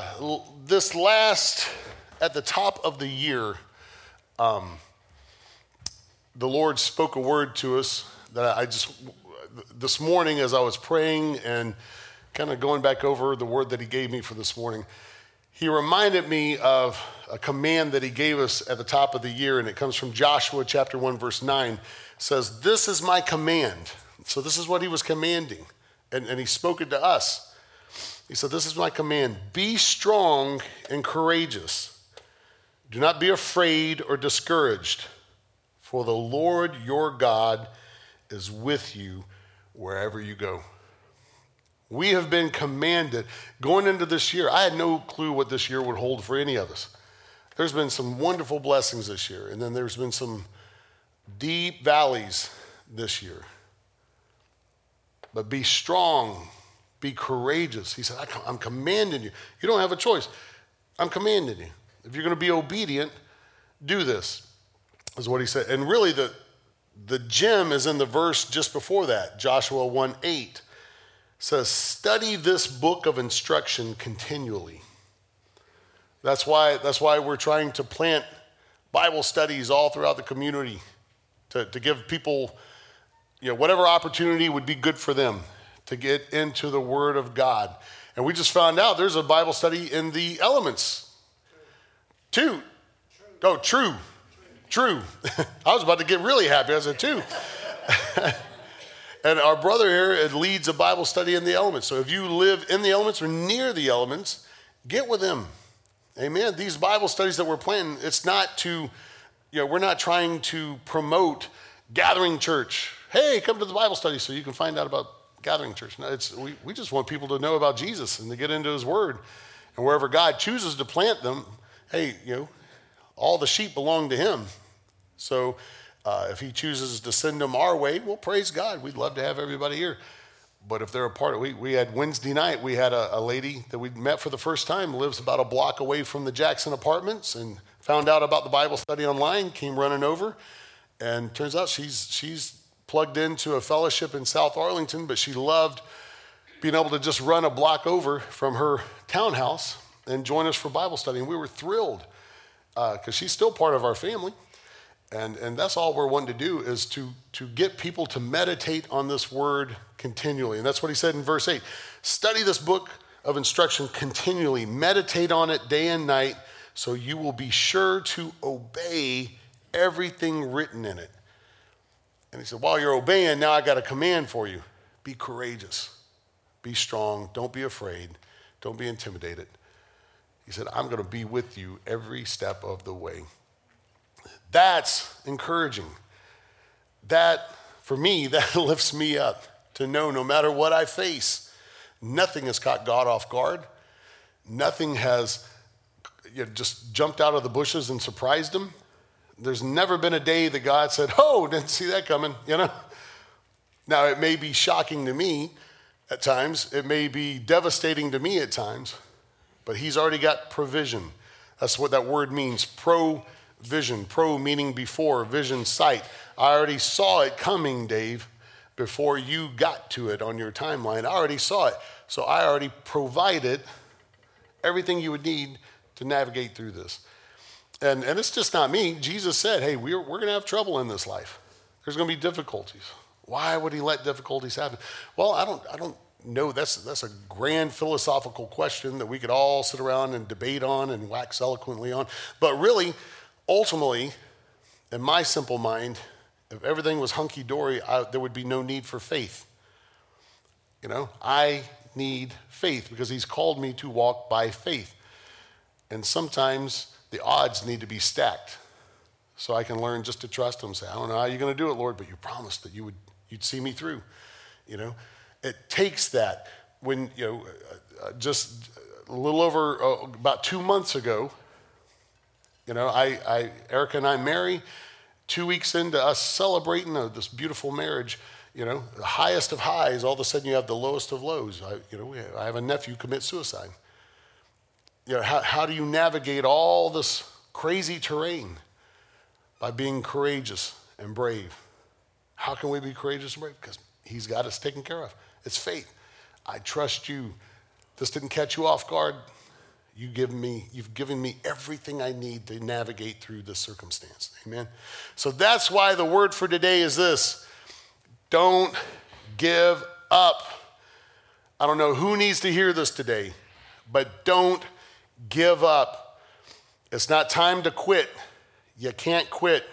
uh, this last, at the top of the year, um, the Lord spoke a word to us that I just, this morning as I was praying and kind of going back over the word that He gave me for this morning, He reminded me of a command that He gave us at the top of the year, and it comes from Joshua chapter 1, verse 9. It says, This is my command. So this is what He was commanding, and, and He spoke it to us. He said, This is my command be strong and courageous. Do not be afraid or discouraged, for the Lord your God is with you wherever you go. We have been commanded going into this year. I had no clue what this year would hold for any of us. There's been some wonderful blessings this year, and then there's been some deep valleys this year. But be strong, be courageous. He said, I'm commanding you. You don't have a choice. I'm commanding you. If you're going to be obedient, do this, is what he said. And really, the, the gem is in the verse just before that, Joshua 1 8 says, Study this book of instruction continually. That's why, that's why we're trying to plant Bible studies all throughout the community to, to give people you know, whatever opportunity would be good for them to get into the Word of God. And we just found out there's a Bible study in the elements. Two. Oh, true. True. I was about to get really happy. I said, two. and our brother here leads a Bible study in the elements. So if you live in the elements or near the elements, get with him. Amen. These Bible studies that we're planning, it's not to, you know, we're not trying to promote gathering church. Hey, come to the Bible study so you can find out about gathering church. No, it's, we, we just want people to know about Jesus and to get into his word. And wherever God chooses to plant them, hey, you know, all the sheep belong to him. So uh, if he chooses to send them our way, well, praise God. We'd love to have everybody here. But if they're a part of we, we had Wednesday night, we had a, a lady that we met for the first time, lives about a block away from the Jackson apartments, and found out about the Bible study online, came running over, and turns out she's she's plugged into a fellowship in South Arlington, but she loved being able to just run a block over from her townhouse and join us for Bible study. And we were thrilled because uh, she's still part of our family. And, and that's all we're wanting to do is to, to get people to meditate on this word continually. And that's what he said in verse 8 study this book of instruction continually, meditate on it day and night, so you will be sure to obey everything written in it. And he said, While you're obeying, now I got a command for you be courageous, be strong, don't be afraid, don't be intimidated. He said, I'm going to be with you every step of the way. That's encouraging. That, for me, that lifts me up to know no matter what I face, nothing has caught God off guard. Nothing has you know, just jumped out of the bushes and surprised him. There's never been a day that God said, Oh, didn't see that coming, you know? Now, it may be shocking to me at times, it may be devastating to me at times, but He's already got provision. That's what that word means pro vision. Pro meaning before, vision, sight. I already saw it coming, Dave, before you got to it on your timeline. I already saw it. So I already provided everything you would need to navigate through this. And, and it's just not me. Jesus said, hey, we're, we're going to have trouble in this life. There's going to be difficulties. Why would he let difficulties happen? Well, I don't, I don't know. That's, that's a grand philosophical question that we could all sit around and debate on and wax eloquently on. But really, ultimately, in my simple mind, if everything was hunky dory, there would be no need for faith. You know, I need faith because he's called me to walk by faith. And sometimes the odds need to be stacked so I can learn just to trust him. Say, I don't know how you're going to do it, Lord, but you promised that you would you'd see me through. You know, it takes that. When you know, uh, uh just a little over uh, about two months ago, you know, I, I Erica and I marry. Two weeks into us celebrating uh, this beautiful marriage, you know, the highest of highs, all of a sudden you have the lowest of lows. I, you know, I have a nephew commit suicide. You know, how, how do you navigate all this crazy terrain? By being courageous and brave. How can we be courageous and brave? Because he's got us taken care of. It's faith. I trust you. This didn't catch you off guard. You give me, you've given me everything I need to navigate through this circumstance. Amen. So that's why the word for today is this don't give up. I don't know who needs to hear this today, but don't give up. It's not time to quit. You can't quit.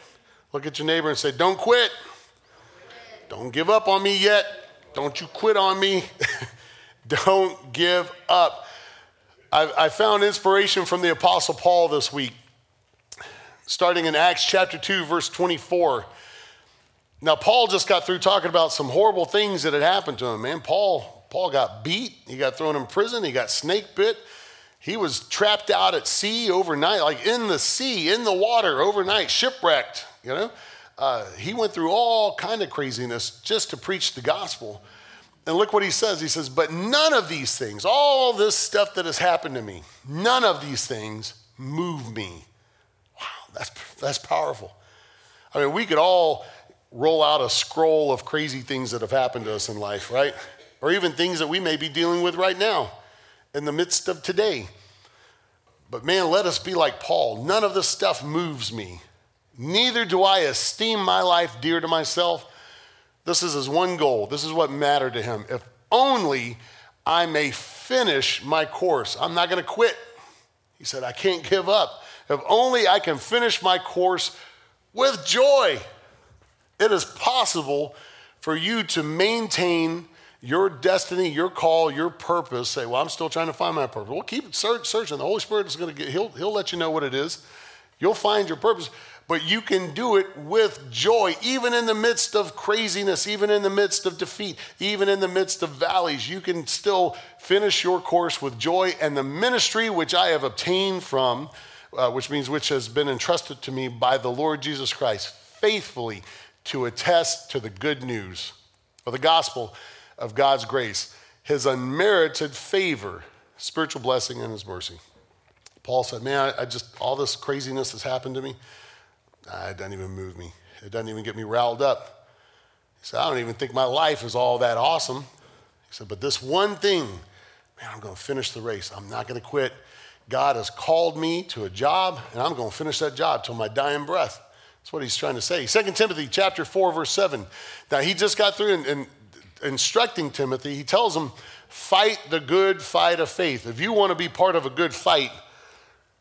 Look at your neighbor and say, Don't quit. Don't give up on me yet. Don't you quit on me. Don't give up. I, I, found inspiration from the Apostle Paul this week, starting in Acts chapter 2, verse 24. Now, Paul just got through talking about some horrible things that had happened to him, man. Paul, Paul got beat, he got thrown in prison, he got snake bit. He was trapped out at sea overnight, like in the sea, in the water overnight, shipwrecked, you know. Uh, he went through all kind of craziness just to preach the gospel. And look what he says. He says, But none of these things, all this stuff that has happened to me, none of these things move me. Wow, that's, that's powerful. I mean, we could all roll out a scroll of crazy things that have happened to us in life, right? Or even things that we may be dealing with right now in the midst of today. But man, let us be like Paul. None of this stuff moves me. Neither do I esteem my life dear to myself. This is his one goal. This is what mattered to him. If only I may finish my course. I'm not going to quit. He said, I can't give up. If only I can finish my course with joy. It is possible for you to maintain your destiny, your call, your purpose. Say, well, I'm still trying to find my purpose. Well, keep search, searching. The Holy Spirit is going to get, he'll, he'll let you know what it is. You'll find your purpose but you can do it with joy, even in the midst of craziness, even in the midst of defeat, even in the midst of valleys. You can still finish your course with joy. And the ministry which I have obtained from, uh, which means which has been entrusted to me by the Lord Jesus Christ, faithfully to attest to the good news or the gospel of God's grace, his unmerited favor, spiritual blessing, and his mercy. Paul said, Man, I, I just, all this craziness has happened to me. Nah, it doesn't even move me. It doesn't even get me riled up. He said, I don't even think my life is all that awesome. He said, but this one thing, man, I'm going to finish the race. I'm not going to quit. God has called me to a job, and I'm going to finish that job till my dying breath. That's what he's trying to say. 2 Timothy chapter 4, verse 7. Now, he just got through and, in instructing Timothy. He tells him, fight the good fight of faith. If you want to be part of a good fight,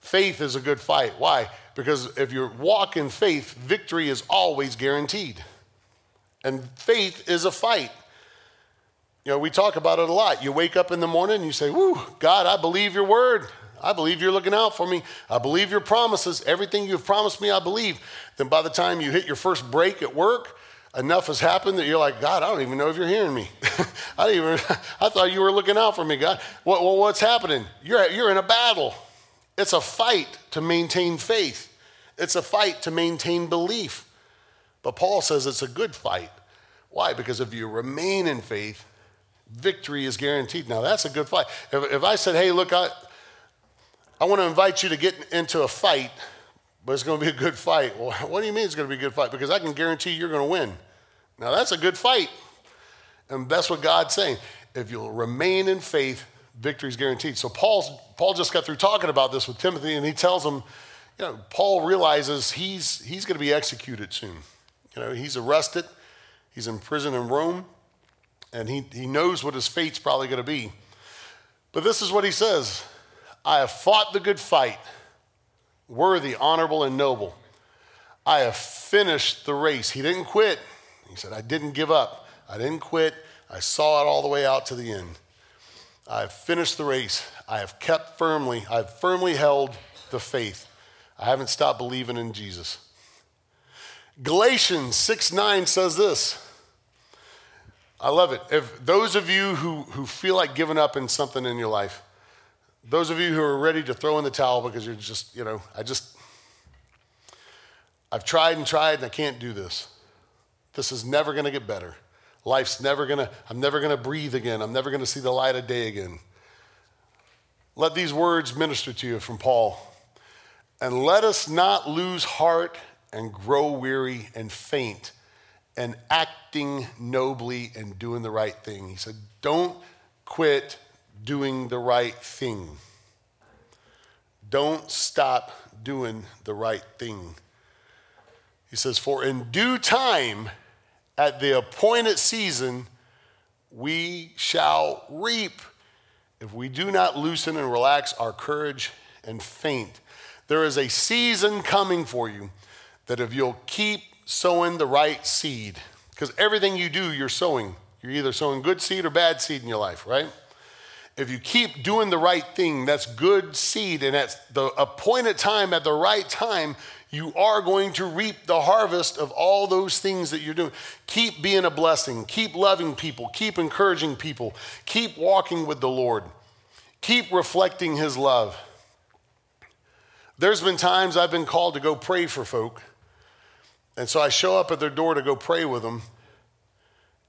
faith is a good fight. Why? Because if you walk in faith, victory is always guaranteed. And faith is a fight. You know, we talk about it a lot. You wake up in the morning and you say, Woo, God, I believe your word. I believe you're looking out for me. I believe your promises. Everything you've promised me, I believe. Then by the time you hit your first break at work, enough has happened that you're like, God, I don't even know if you're hearing me. I even, I thought you were looking out for me, God. What, well, what's happening? You're, you're in a battle. It's a fight to maintain faith, it's a fight to maintain belief. But Paul says it's a good fight. Why? Because if you remain in faith, victory is guaranteed. Now, that's a good fight. If, if I said, hey, look, I, I want to invite you to get into a fight, but it's going to be a good fight. Well, what do you mean it's going to be a good fight? Because I can guarantee you're going to win. Now, that's a good fight. And that's what God's saying. If you'll remain in faith, victory is guaranteed. So Paul's, Paul just got through talking about this with Timothy, and he tells him, you know, Paul realizes he's, he's going to be executed soon. You know, he's arrested, he's in prison in Rome, and he, he knows what his fate's probably going to be. But this is what he says I have fought the good fight, worthy, honorable, and noble. I have finished the race. He didn't quit. He said, I didn't give up. I didn't quit. I saw it all the way out to the end. I have finished the race. I have kept firmly, I've firmly held the faith. I haven't stopped believing in Jesus. Galatians 6 9 says this. I love it. If those of you who, who feel like giving up in something in your life, those of you who are ready to throw in the towel because you're just, you know, I just, I've tried and tried and I can't do this. This is never going to get better. Life's never gonna, I'm never gonna breathe again. I'm never gonna see the light of day again. Let these words minister to you from Paul. And let us not lose heart and grow weary and faint and acting nobly and doing the right thing. He said, Don't quit doing the right thing. Don't stop doing the right thing. He says, For in due time, at the appointed season, we shall reap if we do not loosen and relax our courage and faint. There is a season coming for you that if you'll keep sowing the right seed, because everything you do, you're sowing. You're either sowing good seed or bad seed in your life, right? If you keep doing the right thing, that's good seed, and at the appointed time, at the right time, you are going to reap the harvest of all those things that you're doing. Keep being a blessing, keep loving people, keep encouraging people, keep walking with the Lord, keep reflecting His love. There's been times I've been called to go pray for folk, and so I show up at their door to go pray with them,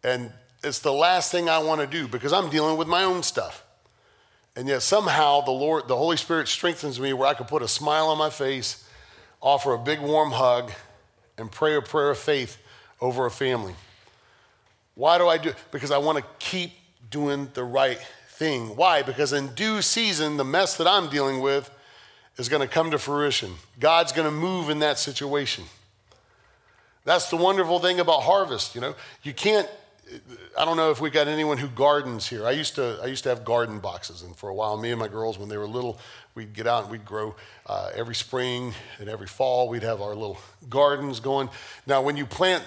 and it's the last thing I want to do because I'm dealing with my own stuff. And yet somehow the Lord, the Holy Spirit strengthens me where I can put a smile on my face offer a big warm hug, and pray a prayer of faith over a family. Why do I do? It? Because I want to keep doing the right thing. Why? Because in due season, the mess that I'm dealing with is going to come to fruition. God's going to move in that situation. That's the wonderful thing about harvest, you know. You can't I don't know if we got anyone who gardens here. I used to I used to have garden boxes, and for a while, me and my girls, when they were little, we'd get out and we'd grow uh, every spring and every fall. We'd have our little gardens going. Now, when you plant,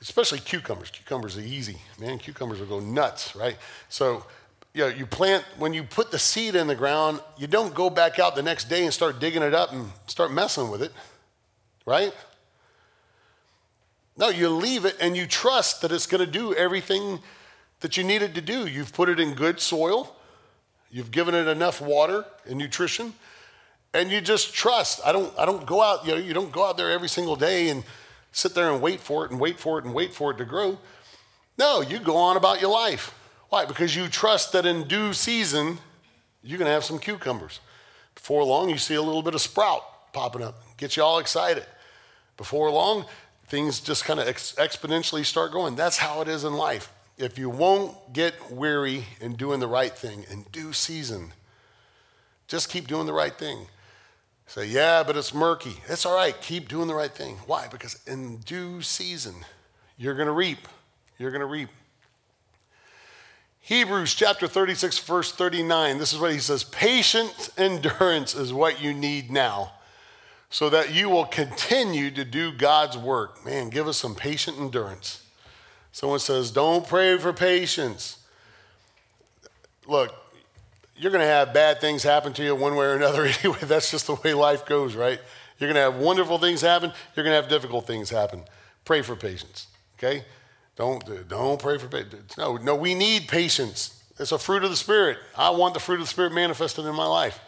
especially cucumbers, cucumbers are easy, man. Cucumbers will go nuts, right? So, you know, you plant when you put the seed in the ground. You don't go back out the next day and start digging it up and start messing with it, right? No, you leave it and you trust that it's going to do everything that you need it to do. You've put it in good soil, you've given it enough water and nutrition, and you just trust. I don't, I don't go out, you know, you don't go out there every single day and sit there and wait for it and wait for it and wait for it to grow. No, you go on about your life. Why? Because you trust that in due season, you're going to have some cucumbers. Before long, you see a little bit of sprout popping up, get you all excited. Before long, things just kind of ex- exponentially start going. That's how it is in life. If you won't get weary in doing the right thing in due season, just keep doing the right thing. Say, yeah, but it's murky. It's all right. Keep doing the right thing. Why? Because in due season, you're going to reap. You're going to reap. Hebrews chapter 36, verse 39, this is what he says Patient endurance is what you need now so that you will continue to do God's work. Man, give us some patient endurance. Someone says, Don't pray for patience. Look, you're going to have bad things happen to you one way or another anyway. That's just the way life goes, right? You're going to have wonderful things happen. You're going to have difficult things happen. Pray for patience, okay? Don't, don't pray for patience. No, no, we need patience. It's a fruit of the Spirit. I want the fruit of the Spirit manifested in my life.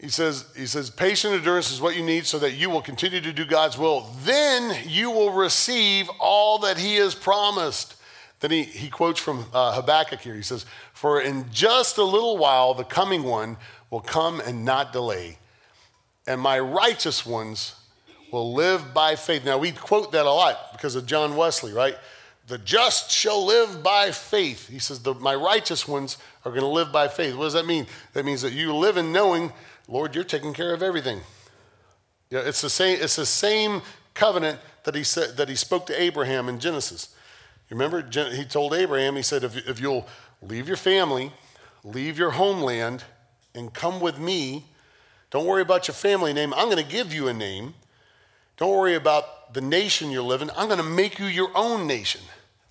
He says, he says, patient endurance is what you need so that you will continue to do God's will. Then you will receive all that he has promised. Then he, he quotes from uh, Habakkuk here. He says, For in just a little while the coming one will come and not delay, and my righteous ones will live by faith. Now, we quote that a lot because of John Wesley, right? The just shall live by faith. He says, My righteous ones are going to live by faith. What does that mean? That means that you live in knowing Lord, you're taking care of everything. Yeah, it's the same, it's the same covenant that he said that he spoke to Abraham in Genesis. You remember he told Abraham, he said, if, if you'll leave your family, leave your homeland, and come with me, don't worry about your family name. I'm going to give you a name. Don't worry about the nation you're living. I'm going to make you your own nation.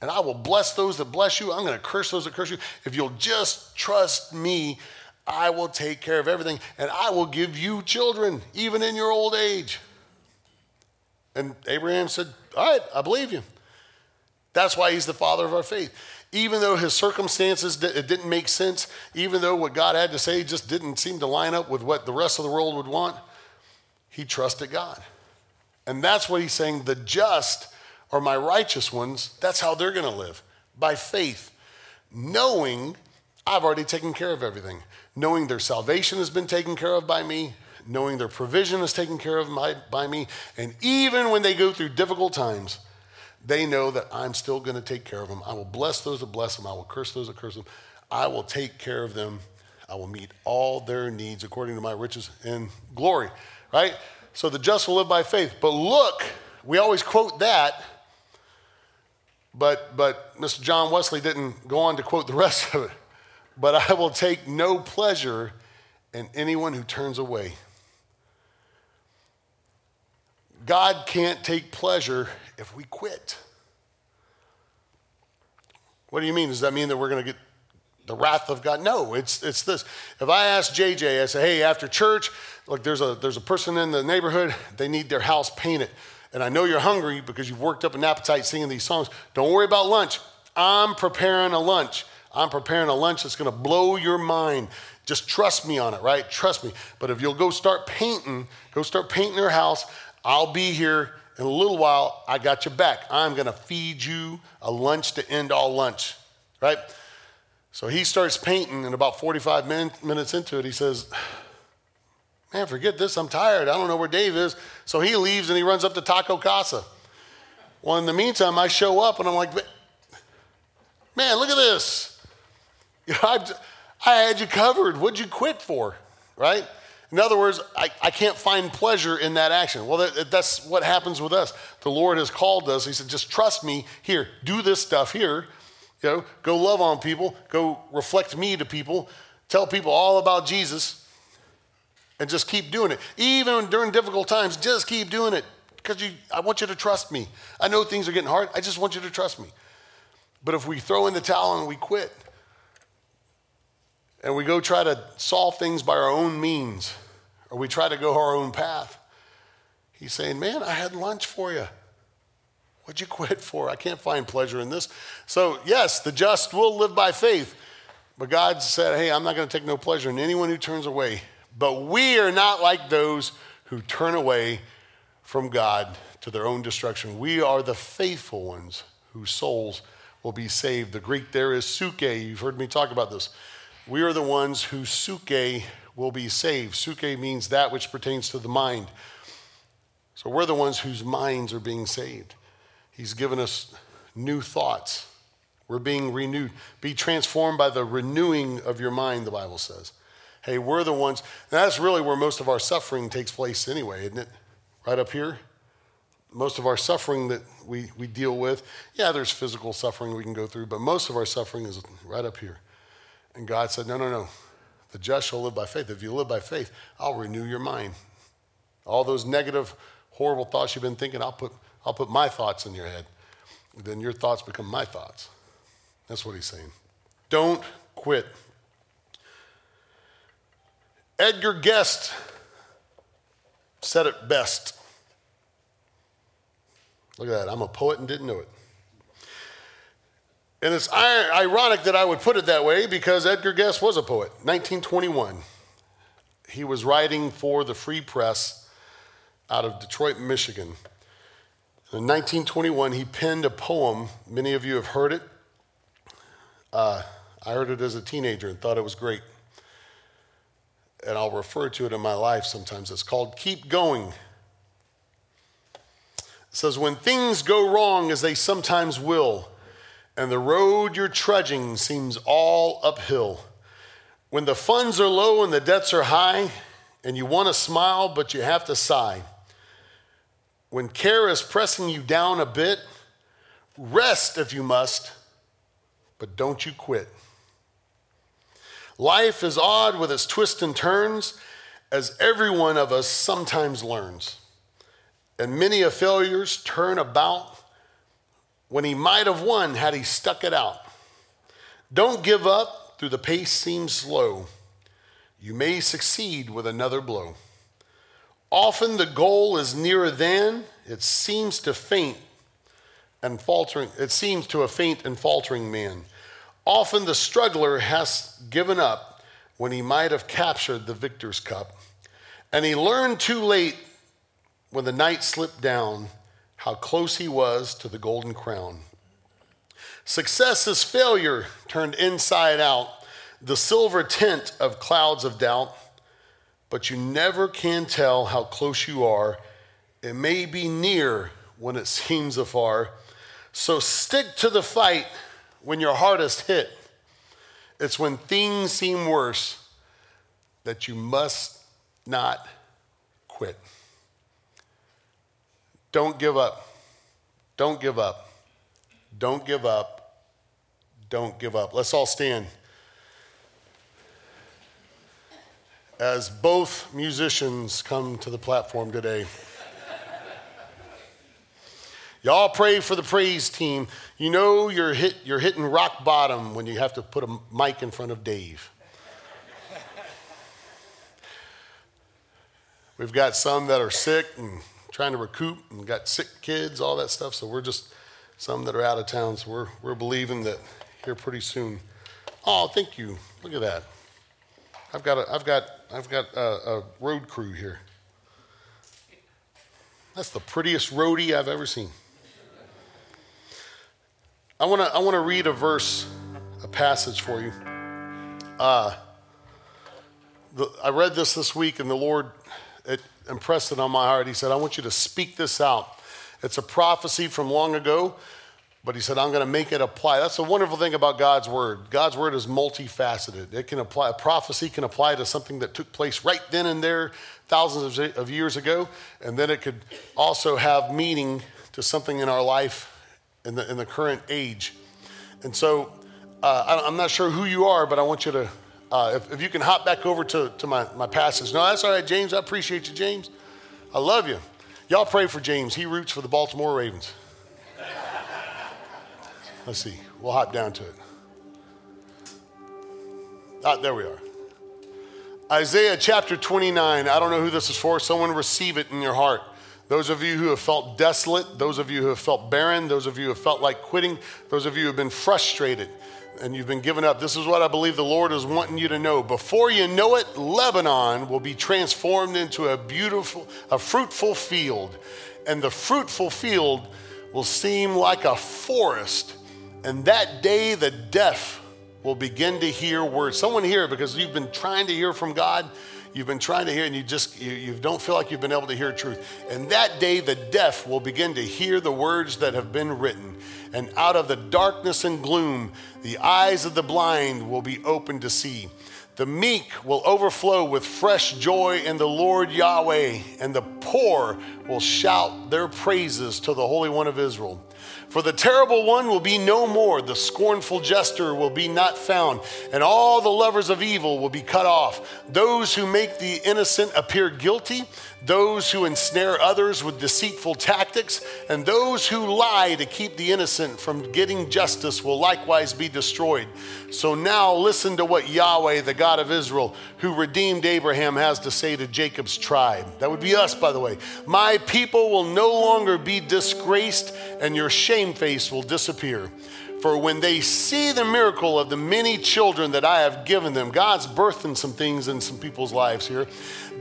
And I will bless those that bless you. I'm going to curse those that curse you. If you'll just trust me, I will take care of everything, and I will give you children, even in your old age. And Abraham said, All right, I believe you. That's why he's the father of our faith. Even though his circumstances it didn't make sense, even though what God had to say just didn't seem to line up with what the rest of the world would want, he trusted God. And that's what he's saying the just are my righteous ones. That's how they're going to live by faith, knowing I've already taken care of everything knowing their salvation has been taken care of by me, knowing their provision is taken care of my, by me, and even when they go through difficult times, they know that I'm still going to take care of them. I will bless those that bless them. I will curse those that curse them. I will take care of them. I will meet all their needs according to my riches and glory, right? So the just will live by faith. But look, we always quote that, but, but Mr. John Wesley didn't go on to quote the rest of it. But I will take no pleasure in anyone who turns away. God can't take pleasure if we quit. What do you mean? Does that mean that we're going to get the wrath of God? No, it's, it's this. If I ask JJ, I say, hey, after church, look, there's a, there's a person in the neighborhood, they need their house painted. And I know you're hungry because you've worked up an appetite singing these songs. Don't worry about lunch. I'm preparing a lunch. I'm preparing a lunch that's going to blow your mind. Just trust me on it, right? Trust me. But if you'll go start painting, go start painting their house, I'll be here in a little while. I got your back. I'm going to feed you a lunch to end all lunch, right? So he starts painting, and about 45 min- minutes into it, he says, Man, forget this. I'm tired. I don't know where Dave is. So he leaves and he runs up to Taco Casa. Well, in the meantime, I show up and I'm like, Man, look at this. I, I had you covered. What'd you quit for? Right? In other words, I, I can't find pleasure in that action. Well, that, that's what happens with us. The Lord has called us. He said, just trust me. Here, do this stuff here. You know, go love on people. Go reflect me to people. Tell people all about Jesus. And just keep doing it. Even during difficult times, just keep doing it. Because you, I want you to trust me. I know things are getting hard. I just want you to trust me. But if we throw in the towel and we quit, and we go try to solve things by our own means, or we try to go our own path. He's saying, Man, I had lunch for you. What'd you quit for? I can't find pleasure in this. So, yes, the just will live by faith. But God said, Hey, I'm not going to take no pleasure in anyone who turns away. But we are not like those who turn away from God to their own destruction. We are the faithful ones whose souls will be saved. The Greek there is suke. You've heard me talk about this. We are the ones whose suke will be saved. Suke means that which pertains to the mind. So we're the ones whose minds are being saved. He's given us new thoughts. We're being renewed. Be transformed by the renewing of your mind, the Bible says. Hey, we're the ones, that's really where most of our suffering takes place anyway, isn't it? Right up here. Most of our suffering that we, we deal with, yeah, there's physical suffering we can go through, but most of our suffering is right up here. And God said, No, no, no. The just shall live by faith. If you live by faith, I'll renew your mind. All those negative, horrible thoughts you've been thinking, I'll put, I'll put my thoughts in your head. Then your thoughts become my thoughts. That's what he's saying. Don't quit. Edgar Guest said it best. Look at that. I'm a poet and didn't know it. And it's ironic that I would put it that way because Edgar Guest was a poet. 1921, he was writing for the Free Press out of Detroit, Michigan. In 1921, he penned a poem. Many of you have heard it. Uh, I heard it as a teenager and thought it was great. And I'll refer to it in my life sometimes. It's called Keep Going. It says, When things go wrong, as they sometimes will, and the road you're trudging seems all uphill. When the funds are low and the debts are high, and you want to smile, but you have to sigh. When care is pressing you down a bit, rest if you must, but don't you quit. Life is odd with its twists and turns, as every one of us sometimes learns. And many a failures turn about when he might have won had he stuck it out. Don't give up though the pace seems slow. You may succeed with another blow. Often the goal is nearer than it seems to faint and faltering. It seems to a faint and faltering man. Often the struggler has given up when he might have captured the victor's cup. And he learned too late when the night slipped down how close he was to the golden crown. Success is failure turned inside out, the silver tint of clouds of doubt. But you never can tell how close you are. It may be near when it seems afar. So stick to the fight when your hardest hit. It's when things seem worse that you must not quit. Don't give up. Don't give up. Don't give up. Don't give up. Let's all stand. As both musicians come to the platform today. Y'all pray for the praise team. You know you're, hit, you're hitting rock bottom when you have to put a mic in front of Dave. We've got some that are sick and trying to recoup and got sick kids, all that stuff. So we're just some that are out of town. So we're, we're believing that here pretty soon. Oh, thank you. Look at that. I've got a, I've got, I've got a, a road crew here. That's the prettiest roadie I've ever seen. I want to I want to read a verse, a passage for you. Uh, the, I read this this week, and the Lord it impressed it on my heart. He said, "I want you to speak this out." It's a prophecy from long ago, but he said, "I'm going to make it apply." That's a wonderful thing about God's word. God's word is multifaceted. It can apply. A prophecy can apply to something that took place right then and there, thousands of years ago, and then it could also have meaning to something in our life in the, in the current age. And so uh, I, am not sure who you are, but I want you to, uh, if, if, you can hop back over to, to my, my passage. No, that's all right, James. I appreciate you, James. I love you. Y'all pray for James. He roots for the Baltimore Ravens. Let's see. We'll hop down to it. Ah, there we are. Isaiah chapter 29. I don't know who this is for. Someone receive it in your heart. Those of you who have felt desolate, those of you who have felt barren, those of you who have felt like quitting, those of you who have been frustrated and you've been given up, this is what I believe the Lord is wanting you to know. Before you know it, Lebanon will be transformed into a beautiful, a fruitful field. And the fruitful field will seem like a forest. And that day, the deaf will begin to hear words. Someone here, because you've been trying to hear from God you've been trying to hear and you just you, you don't feel like you've been able to hear truth and that day the deaf will begin to hear the words that have been written and out of the darkness and gloom the eyes of the blind will be opened to see the meek will overflow with fresh joy in the Lord Yahweh, and the poor will shout their praises to the Holy One of Israel. For the terrible one will be no more, the scornful jester will be not found, and all the lovers of evil will be cut off. Those who make the innocent appear guilty, those who ensnare others with deceitful tactics, and those who lie to keep the innocent from getting justice will likewise be destroyed. So now listen to what Yahweh, the God of Israel, who redeemed Abraham, has to say to Jacob's tribe. That would be us, by the way. My people will no longer be disgraced, and your shame face will disappear. For when they see the miracle of the many children that I have given them, God's birthing some things in some people's lives here.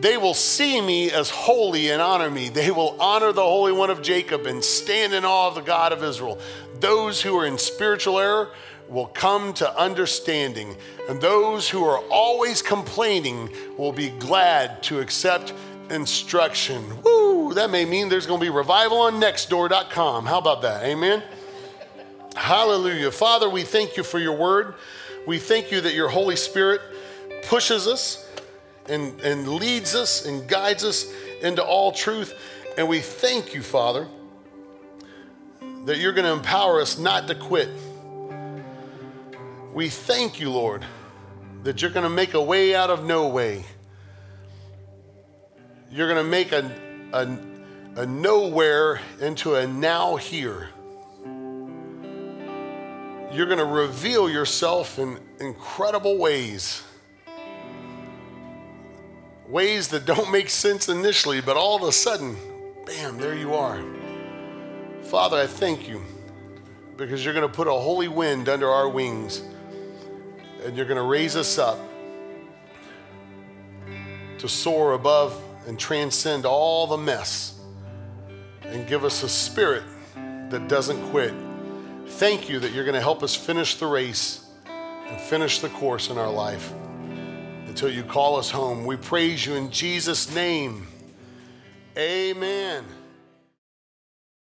They will see me as holy and honor me. They will honor the Holy One of Jacob and stand in awe of the God of Israel. Those who are in spiritual error will come to understanding, and those who are always complaining will be glad to accept instruction. Woo! That may mean there's going to be revival on nextdoor.com. How about that? Amen. Hallelujah. Father, we thank you for your word. We thank you that your Holy Spirit pushes us and, and leads us and guides us into all truth. And we thank you, Father, that you're going to empower us not to quit. We thank you, Lord, that you're going to make a way out of no way. You're going to make a, a, a nowhere into a now here. You're going to reveal yourself in incredible ways. Ways that don't make sense initially, but all of a sudden, bam, there you are. Father, I thank you because you're going to put a holy wind under our wings and you're going to raise us up to soar above and transcend all the mess and give us a spirit that doesn't quit. Thank you that you're going to help us finish the race and finish the course in our life until you call us home. We praise you in Jesus' name. Amen.